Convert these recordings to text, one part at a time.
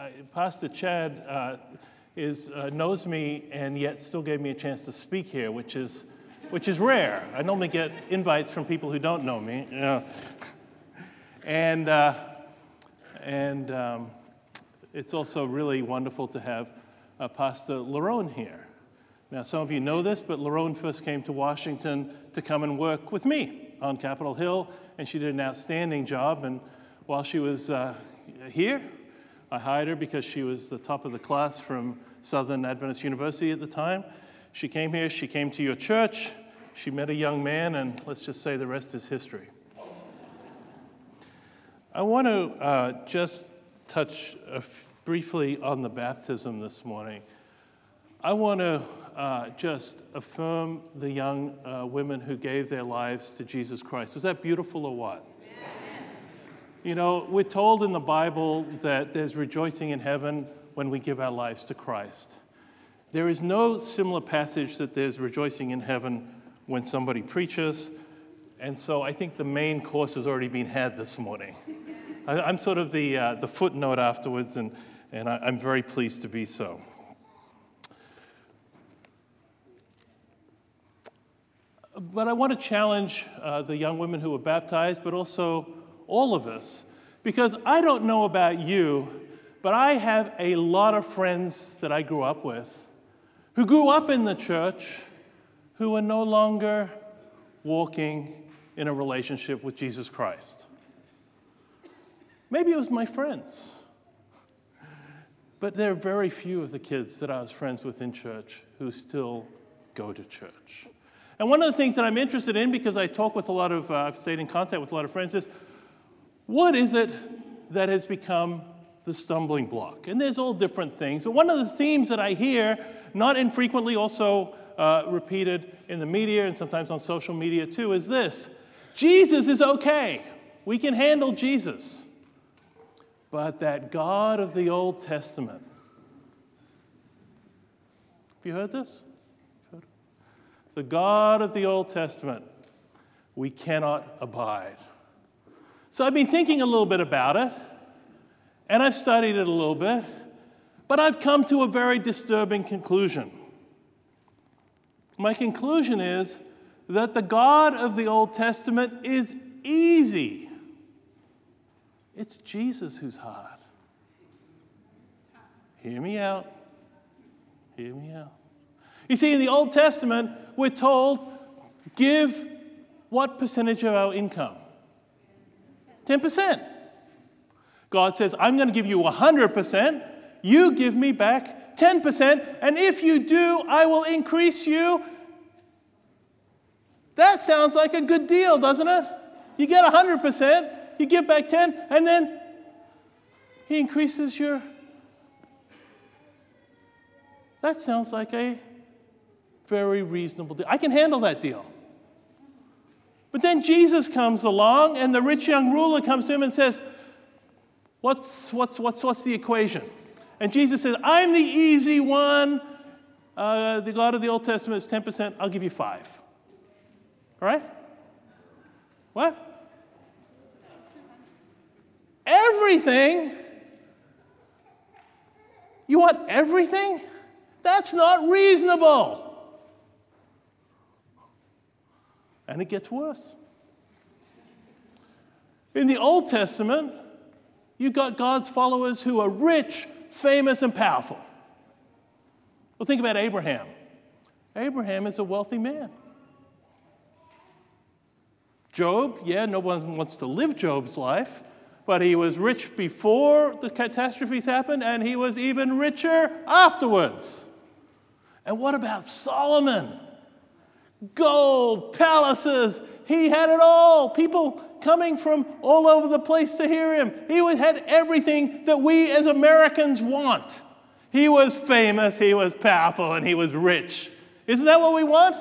uh, Pastor Chad uh, is, uh, knows me and yet still gave me a chance to speak here, which is, which is rare. I normally get invites from people who don't know me. And, and um, it's also really wonderful to have Pastor Lerone here. Now, some of you know this, but Lerone first came to Washington to come and work with me on Capitol Hill, and she did an outstanding job. And while she was uh, here, I hired her because she was the top of the class from Southern Adventist University at the time. She came here, she came to your church, she met a young man, and let's just say the rest is history. I want to uh, just touch briefly on the baptism this morning. I want to uh, just affirm the young uh, women who gave their lives to Jesus Christ. Was that beautiful or what? You know, we're told in the Bible that there's rejoicing in heaven when we give our lives to Christ. There is no similar passage that there's rejoicing in heaven when somebody preaches. And so I think the main course has already been had this morning. I, am sort of the, uh, the footnote afterwards, and, and I, I'm very pleased to be so. But I want to challenge uh, the young women who were baptized, but also all of us, because I don't know about you, but I have a lot of friends that I grew up with who grew up in the church who are no longer walking in a relationship with Jesus Christ. Maybe it was my friends. But there are very few of the kids that I was friends with in church who still go to church. And one of the things that I'm interested in, because I talk with a lot of, uh, I've stayed in contact with a lot of friends, is what is it that has become the stumbling block? And there's all different things. But one of the themes that I hear, not infrequently also uh, repeated in the media and sometimes on social media too, is this Jesus is okay. We can handle Jesus. But that God of the Old Testament, have you heard this? The God of the Old Testament, we cannot abide. So I've been thinking a little bit about it, and I've studied it a little bit, but I've come to a very disturbing conclusion. My conclusion is that the God of the Old Testament is easy. It's Jesus who's hard. Hear me out. Hear me out. You see, in the Old Testament, we're told give what percentage of our income? 10%. God says, I'm going to give you 100%. You give me back 10%. And if you do, I will increase you. That sounds like a good deal, doesn't it? You get 100%, you give back 10, and then he increases your. That sounds like a very reasonable deal. I can handle that deal. But then Jesus comes along, and the rich young ruler comes to him and says, What's, what's, what's, what's the equation? And Jesus said, I'm the easy one. Uh, the God of the Old Testament is 10%. I'll give you five. All right? What? Everything? You want everything? That's not reasonable. And it gets worse. In the Old Testament, you've got God's followers who are rich, famous, and powerful. Well, think about Abraham. Abraham is a wealthy man. Job, yeah, no one wants to live Job's life, but he was rich before the catastrophes happened, and he was even richer afterwards. And what about Solomon? Gold, palaces. He had it all. People coming from all over the place to hear him. He had everything that we as Americans want. He was famous, he was powerful, and he was rich. Isn't that what we want?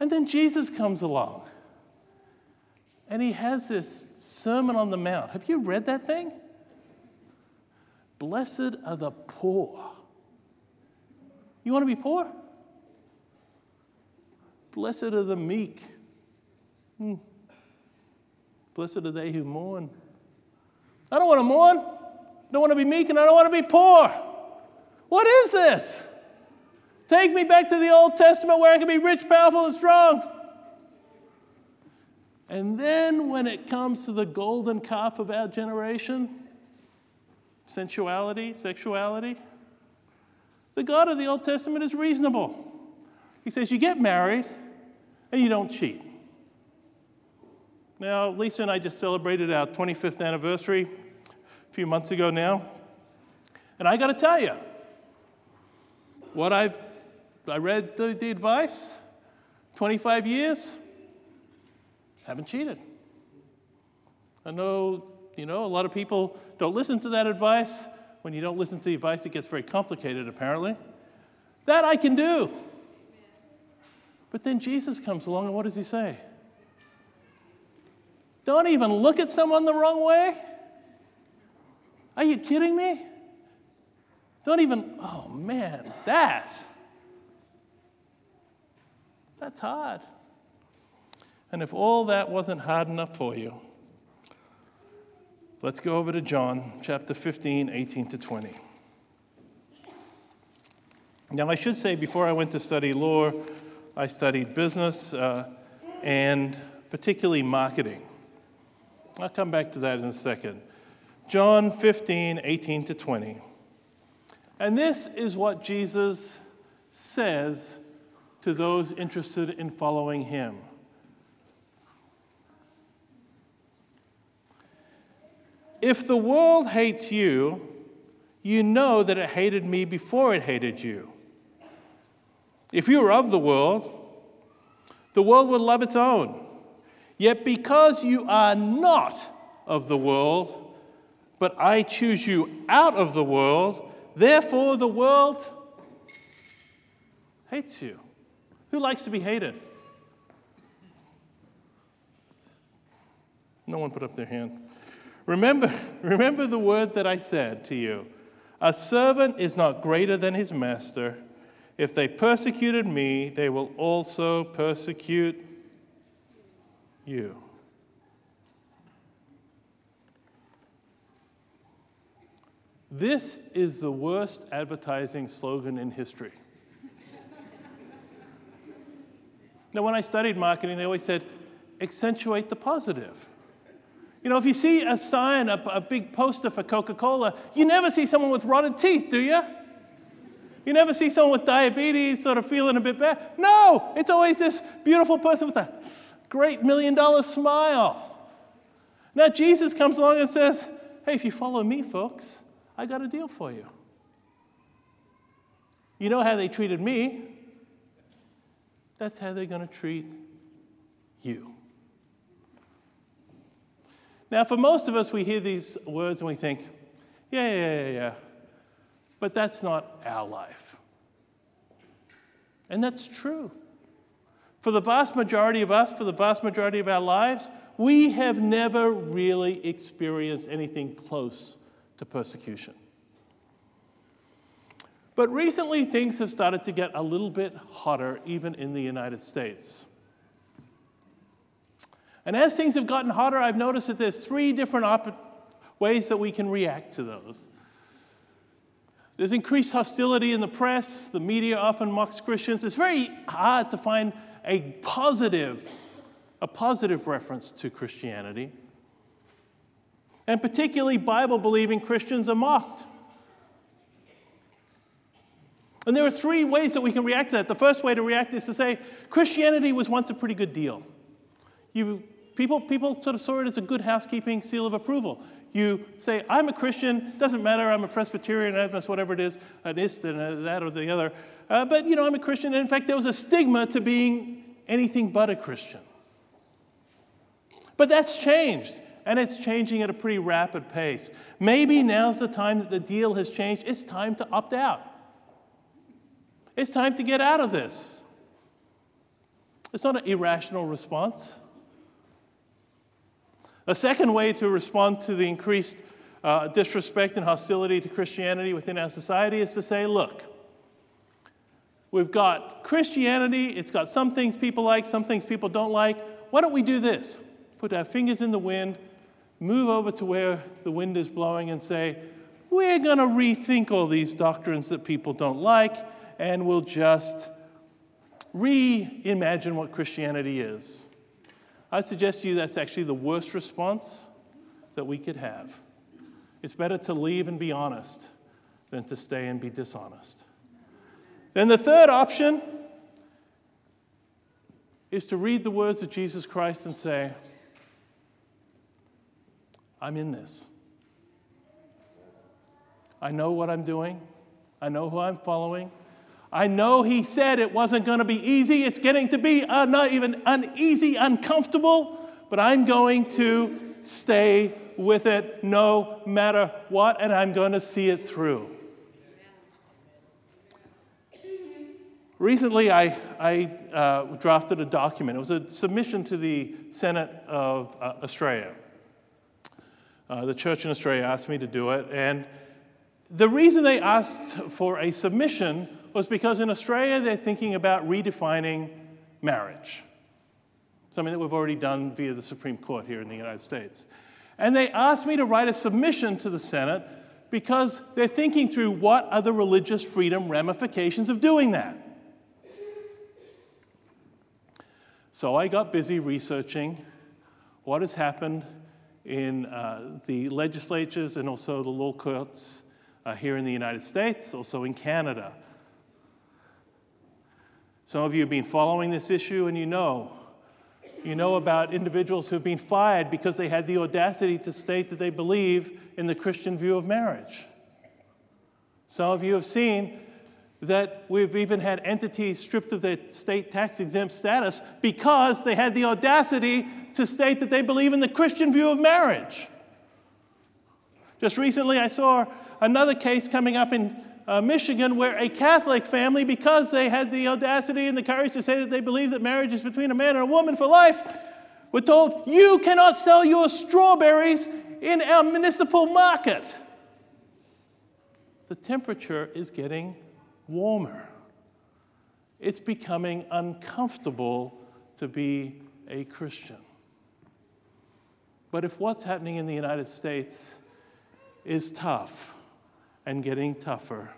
And then Jesus comes along. And he has this Sermon on the Mount. Have you read that thing? Blessed are the poor. You want to be poor? Blessed are the meek. Hmm. Blessed are they who mourn. I don't want to mourn. I don't want to be meek and I don't want to be poor. What is this? Take me back to the Old Testament where I can be rich, powerful, and strong. And then when it comes to the golden calf of our generation, sensuality, sexuality, the God of the Old Testament is reasonable. He says, You get married and you don't cheat. Now, Lisa and I just celebrated our 25th anniversary a few months ago now. And I got to tell you, what I've I read the, the advice, 25 years, haven't cheated. I know, you know, a lot of people don't listen to that advice. When you don't listen to the advice, it gets very complicated, apparently. That I can do. But then Jesus comes along, and what does he say? Don't even look at someone the wrong way? Are you kidding me? Don't even, oh man, that. That's hard. And if all that wasn't hard enough for you, let's go over to John chapter 15, 18 to 20. Now, I should say before I went to study law, I studied business uh, and particularly marketing. I'll come back to that in a second. John 15, 18 to 20. And this is what Jesus says to those interested in following him. If the world hates you, you know that it hated me before it hated you. If you were of the world, the world would love its own. Yet because you are not of the world, but I choose you out of the world, therefore the world hates you. Who likes to be hated? No one put up their hand. Remember, remember the word that I said to you A servant is not greater than his master. If they persecuted me, they will also persecute you. This is the worst advertising slogan in history. now, when I studied marketing, they always said, accentuate the positive. You know, if you see a sign, a, a big poster for Coca Cola, you never see someone with rotted teeth, do you? You never see someone with diabetes sort of feeling a bit bad. No, it's always this beautiful person with a great million dollar smile. Now, Jesus comes along and says, Hey, if you follow me, folks, I got a deal for you. You know how they treated me? That's how they're going to treat you. Now, for most of us, we hear these words and we think, yeah, yeah, yeah, yeah. But that's not our life. And that's true. For the vast majority of us, for the vast majority of our lives, we have never really experienced anything close to persecution. But recently, things have started to get a little bit hotter, even in the United States. And as things have gotten hotter, I've noticed that there's three different op- ways that we can react to those. There's increased hostility in the press. The media often mocks Christians. It's very hard to find a positive, a positive reference to Christianity. And particularly Bible believing Christians are mocked. And there are three ways that we can react to that. The first way to react is to say Christianity was once a pretty good deal. You People, people sort of saw it as a good housekeeping seal of approval. You say, I'm a Christian, doesn't matter, I'm a Presbyterian, Adventist, whatever it is, an ist and that or the other. Uh, but, you know, I'm a Christian. And in fact, there was a stigma to being anything but a Christian. But that's changed, and it's changing at a pretty rapid pace. Maybe now's the time that the deal has changed. It's time to opt out. It's time to get out of this. It's not an irrational response. A second way to respond to the increased uh, disrespect and hostility to Christianity within our society is to say, look, we've got Christianity, it's got some things people like, some things people don't like. Why don't we do this? Put our fingers in the wind, move over to where the wind is blowing, and say, we're going to rethink all these doctrines that people don't like and we'll just reimagine what Christianity is. I suggest to you that's actually the worst response that we could have. It's better to leave and be honest than to stay and be dishonest. Then the third option is to read the words of Jesus Christ and say, I'm in this. I know what I'm doing. I know who I'm following. I know he said it wasn't going to be easy. It's getting to be uh, not even uneasy, uncomfortable, but I'm going to stay with it no matter what, and I'm going to see it through. Recently, I, I uh, drafted a document. It was a submission to the Senate of uh, Australia. Uh, the church in Australia asked me to do it, and the reason they asked for a submission was because in Australia they're thinking about redefining marriage, something that we've already done via the Supreme Court here in the United States. And they asked me to write a submission to the Senate because they're thinking through what are the religious freedom ramifications of doing that. So I got busy researching what has happened in uh, the legislatures and also the law courts uh, here in the United States, also in Canada. Some of you have been following this issue and you know. You know about individuals who've been fired because they had the audacity to state that they believe in the Christian view of marriage. Some of you have seen that we've even had entities stripped of their state tax exempt status because they had the audacity to state that they believe in the Christian view of marriage. Just recently, I saw another case coming up in uh, Michigan where a Catholic family, because they had the audacity and the courage to say that they believe that marriage is between a man and a woman for life, were told, You cannot sell your strawberries in our municipal market. The temperature is getting warmer. It's becoming uncomfortable to be a Christian. But if what's happening in the United States is tough, and getting tougher.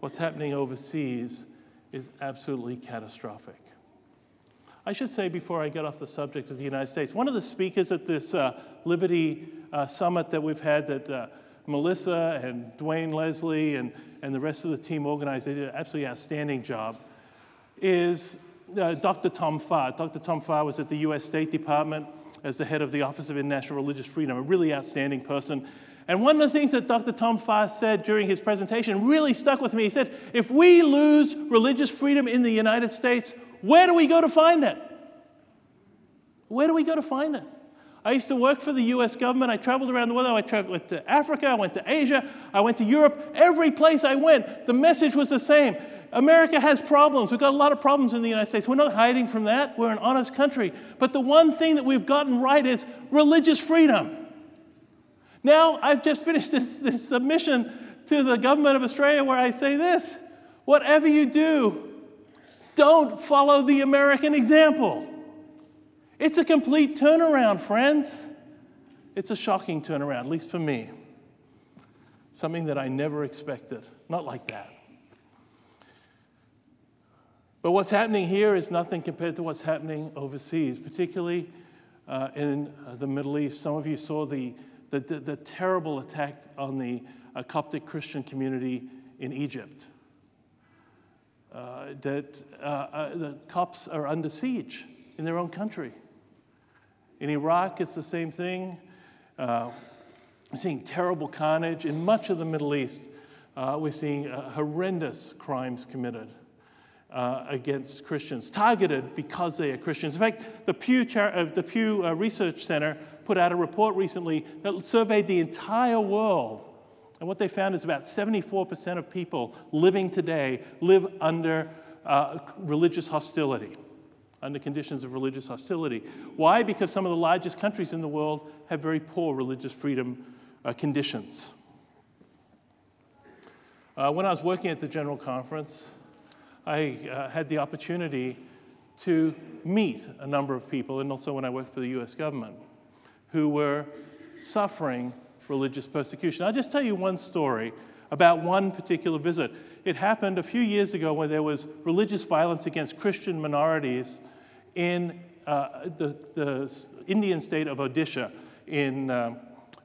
What's happening overseas is absolutely catastrophic. I should say before I get off the subject of the United States, one of the speakers at this uh, Liberty uh, Summit that we've had, that uh, Melissa and Dwayne Leslie and, and the rest of the team organized, they did an absolutely outstanding job, is uh, Dr. Tom Farr. Dr. Tom Farr was at the US State Department as the head of the Office of International Religious Freedom, a really outstanding person. And one of the things that Dr. Tom Farr said during his presentation really stuck with me. He said, If we lose religious freedom in the United States, where do we go to find it? Where do we go to find it? I used to work for the US government. I traveled around the world. I traveled, to Africa, I went to Asia, I went to Europe. Every place I went, the message was the same. America has problems. We've got a lot of problems in the United States. We're not hiding from that. We're an honest country. But the one thing that we've gotten right is religious freedom. Now, I've just finished this, this submission to the government of Australia where I say this whatever you do, don't follow the American example. It's a complete turnaround, friends. It's a shocking turnaround, at least for me. Something that I never expected. Not like that. But what's happening here is nothing compared to what's happening overseas, particularly uh, in uh, the Middle East. Some of you saw the the, the, the terrible attack on the uh, Coptic Christian community in Egypt. Uh, that uh, uh, the Copts are under siege in their own country. In Iraq, it's the same thing. Uh, we're seeing terrible carnage. In much of the Middle East, uh, we're seeing horrendous crimes committed. Uh, against Christians, targeted because they are Christians. In fact, the Pew, Char- uh, the Pew uh, Research Center put out a report recently that surveyed the entire world. And what they found is about 74% of people living today live under uh, religious hostility, under conditions of religious hostility. Why? Because some of the largest countries in the world have very poor religious freedom uh, conditions. Uh, when I was working at the General Conference, I uh, had the opportunity to meet a number of people, and also when I worked for the US government, who were suffering religious persecution. I'll just tell you one story about one particular visit. It happened a few years ago when there was religious violence against Christian minorities in uh, the, the, Indian state of Odisha in, uh,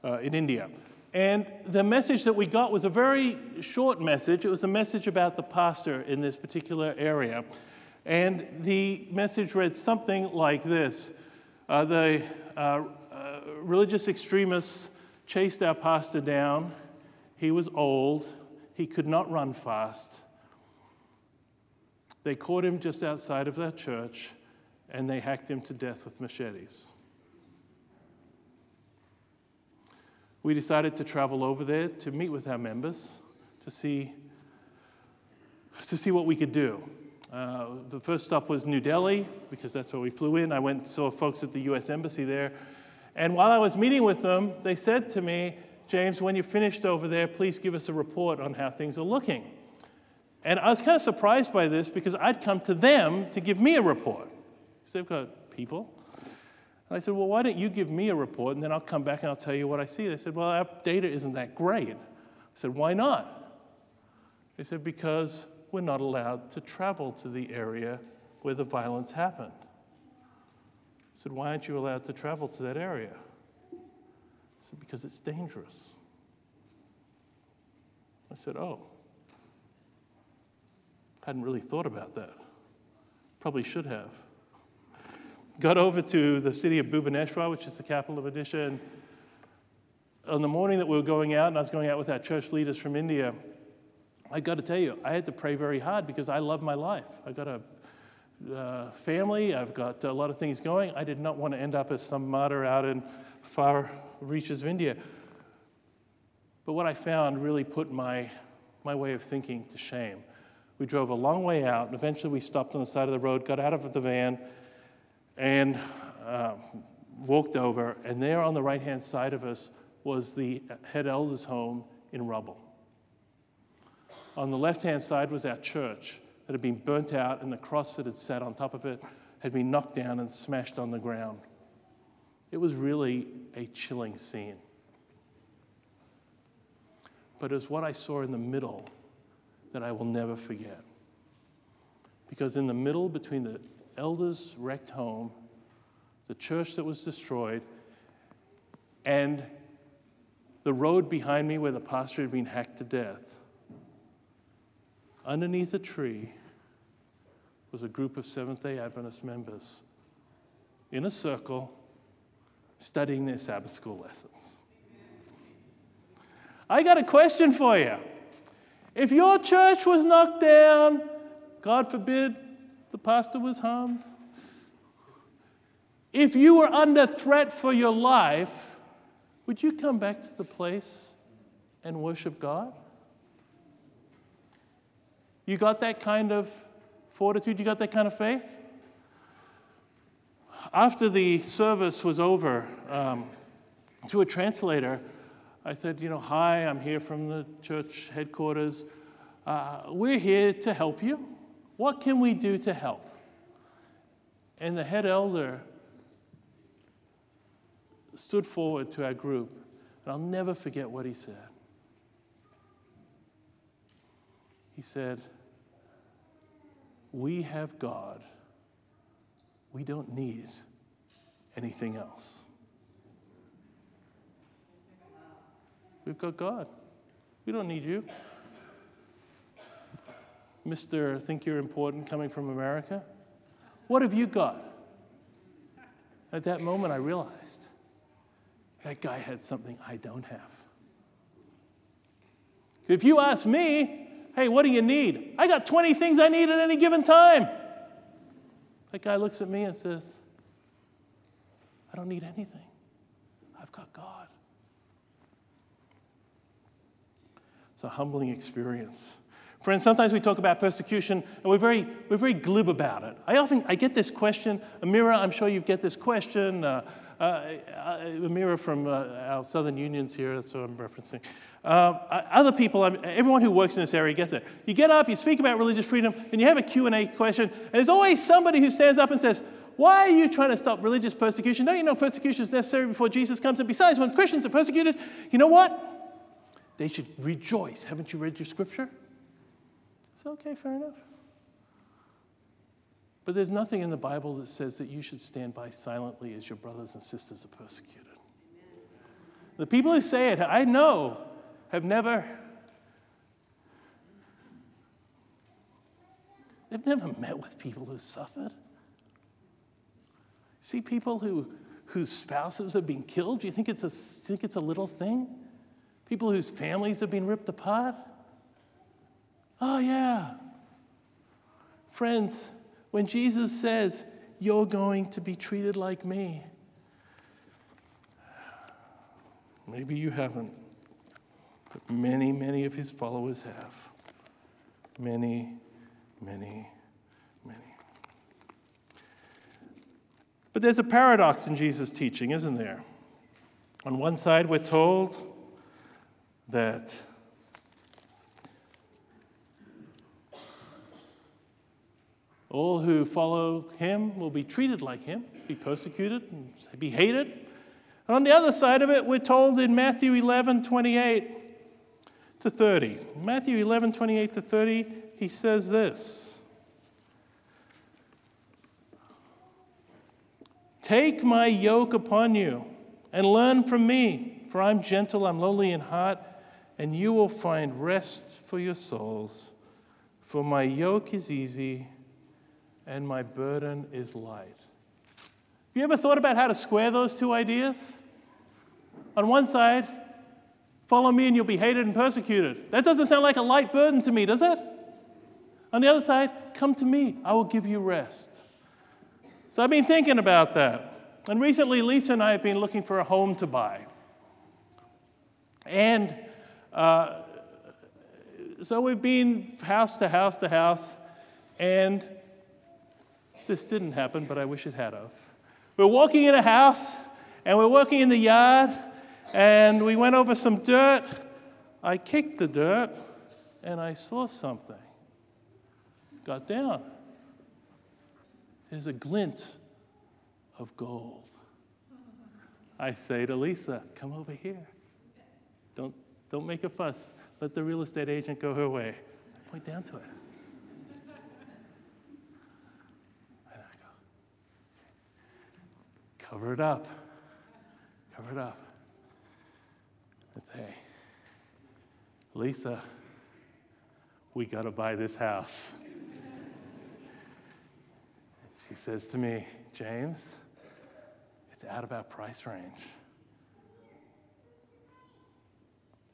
uh, in India. And the message that we got was a very short message. It was a message about the pastor in this particular area. And the message read something like this uh, The uh, religious extremists chased our pastor down. He was old, he could not run fast. They caught him just outside of their church and they hacked him to death with machetes. We decided to travel over there to meet with our members to see, to see what we could do. Uh, the first stop was New Delhi, because that's where we flew in. I went saw folks at the US Embassy there. And while I was meeting with them, they said to me, James, when you're finished over there, please give us a report on how things are looking. And I was kind of surprised by this because I'd come to them to give me a report. Because they've got people. And I said, Well, why don't you give me a report and then I'll come back and I'll tell you what I see? They said, Well, our data isn't that great. I said, Why not? They said, Because we're not allowed to travel to the area where the violence happened. Said, Why aren't you allowed to travel to that area? I said, Because it's dangerous. I said, Oh. Hadn't really thought about that. Probably should have. Got over to the city of Bhubaneswar, which is the capital of Odisha, and on the morning that we were going out, and I was going out with our church leaders from India, I got to tell you, I had to pray very hard because I love my life. I got a uh, family, I've got a lot of things going. I did not want to end up as some martyr out in far reaches of India. But what I found really put my, my way of thinking to shame. We drove a long way out, and eventually we stopped on the side of the road, got out of the van, and uh, walked over. And there on the right hand side of us was the head elder's home in rubble. On the left hand side was our church that had been burnt out, and the cross that had sat on top of it had been knocked down and smashed on the ground. It was really a chilling scene. But it was what I saw in the middle that I will never forget. Because in the middle between the elder's wrecked home, the church that was destroyed, and the road behind me where the pastor had been hacked to death, underneath a tree was a group of Seventh day Adventist members in a circle studying their Sabbath school lessons. I got a question for you. If your church was knocked down, God forbid the pastor was harmed, if you were under threat for your life, would you come back to the place and worship God? You got that kind of fortitude? You got that kind of faith? After the service was over, um, to a translator, I said, You know, hi, I'm here from the church headquarters. Uh, we're here to help you. What can we do to help? And the head elder stood forward to our group, and I'll never forget what he said. He said, We have God. We don't need anything else. We've got God. We don't need you. Mr. Think You're Important coming from America? What have you got? At that moment, I realized that guy had something I don't have. If you ask me, hey, what do you need? I got 20 things I need at any given time. That guy looks at me and says, I don't need anything. I've got God. It's a humbling experience. Friends, sometimes we talk about persecution and we're very, we're very glib about it. I often I get this question. Amira, I'm sure you get this question. Uh, uh, uh Amira from uh, our Southern Unions here, that's what I'm referencing. Uh, other people, everyone who works in this area gets it. You get up, you speak about religious freedom, and you have a Q&A question, and there's always somebody who stands up and says, Why are you trying to stop religious persecution? Don't you know persecution is necessary before Jesus comes? And besides, when Christians are persecuted, you know what? They should rejoice. Haven't you read your scripture? It's okay, fair enough. But there's nothing in the Bible that says that you should stand by silently as your brothers and sisters are persecuted. The people who say it, I know, have never They've never met with people who suffered. See people who, whose spouses have been killed? Do you think it's, a, think it's a little thing? People whose families have been ripped apart? Oh, yeah. Friends, when Jesus says, You're going to be treated like me, maybe you haven't, but many, many of his followers have. Many, many, many. But there's a paradox in Jesus' teaching, isn't there? On one side, we're told that all who follow him will be treated like him, be persecuted, be hated. And on the other side of it, we're told in Matthew 11 28 to 30. Matthew 11 28 to 30, he says this Take my yoke upon you and learn from me, for I'm gentle, I'm lowly in heart, and you will find rest for your souls. For my yoke is easy and my burden is light. Have you ever thought about how to square those two ideas? On one side, follow me and you'll be hated and persecuted. That doesn't sound like a light burden to me, does it? On the other side, come to me, I will give you rest. So I've been thinking about that. And recently, Lisa and I have been looking for a home to buy. And uh, so we've been house to house to house, and this didn't happen, but I wish it had of. We're walking in a house, and we're walking in the yard, and we went over some dirt. I kicked the dirt, and I saw something got down. There's a glint of gold. I say to Lisa, come over here. Don't, don't make a fuss. Let the real estate agent go her way. I point down to it. And I go, cover it up. Cover it up. I say, Lisa, we got to buy this house. she says to me, James, it's out of our price range.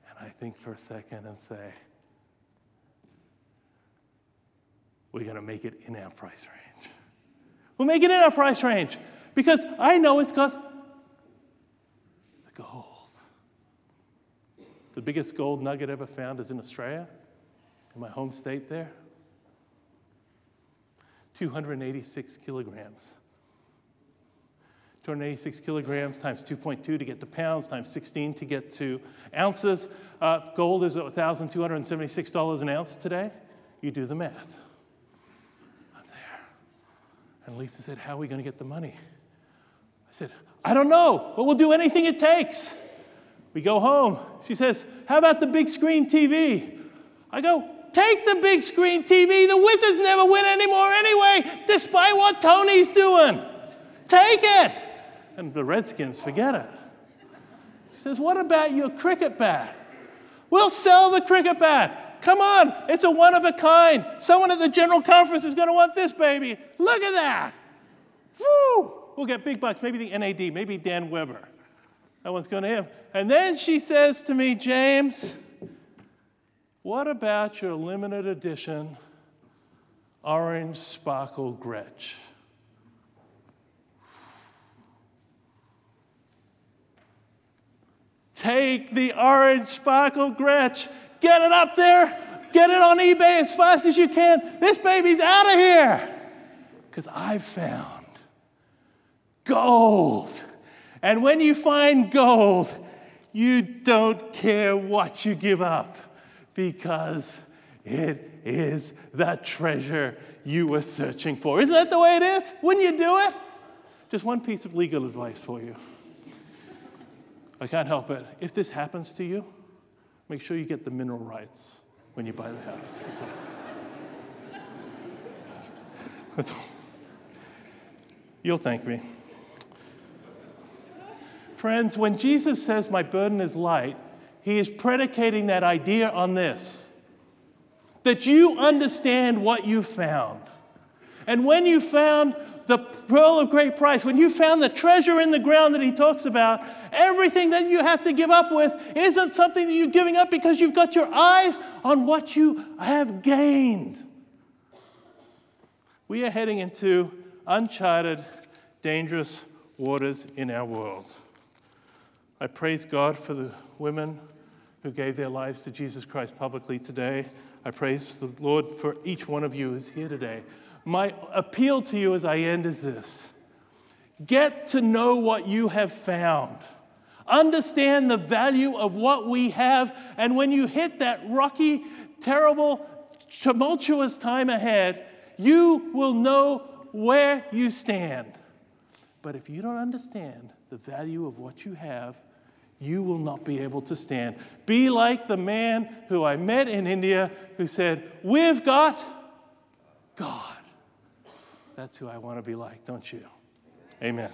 And I think for a second and say, we're going to make it in our price range. We'll make it in our price range because I know it's because the gold. The biggest gold nugget ever found is in Australia, in my home state there. 286 kilograms. 286 kilograms times 2.2 to get to pounds, times 16 to get to ounces. Uh, gold is $1,276 an ounce today. You do the math. I'm there. And Lisa said, How are we going to get the money? Said, I don't know, but we'll do anything it takes. We go home. She says, How about the big screen TV? I go, Take the big screen TV. The Wizards never win anymore anyway, despite what Tony's doing. Take it. And the Redskins forget it. She says, What about your cricket bat? We'll sell the cricket bat. Come on, it's a one of a kind. Someone at the General Conference is going to want this baby. Look at that. Woo! We'll get big bucks. Maybe the NAD, maybe Dan Weber. That one's going to him. And then she says to me, James, what about your limited edition orange sparkle Gretsch? Take the orange sparkle Gretsch, get it up there, get it on eBay as fast as you can. This baby's out of here. Because I've found gold. And when you find gold, you don't care what you give up because it is the treasure you were searching for. Isn't that the way it is? Wouldn't you do it? just one piece of legal advice for you. I can't help it. If this happens to you, make sure you get the mineral rights when you buy the house. That's all. That's all. You'll thank me. Friends, when Jesus says, My burden is light, he is predicating that idea on this that you understand what you found. And when you found the pearl of great price, when you found the treasure in the ground that he talks about, everything that you have to give up with isn't something that you're giving up because you've got your eyes on what you have gained. We are heading into uncharted, dangerous waters in our world. I praise God for the women who gave their lives to Jesus Christ publicly today. I praise the Lord for each one of you who's here today. My appeal to you as I end is this get to know what you have found. Understand the value of what we have. And when you hit that rocky, terrible, tumultuous time ahead, you will know where you stand. But if you don't understand the value of what you have, you will not be able to stand. Be like the man who I met in India who said, We've got God. That's who I want to be like, don't you? Amen.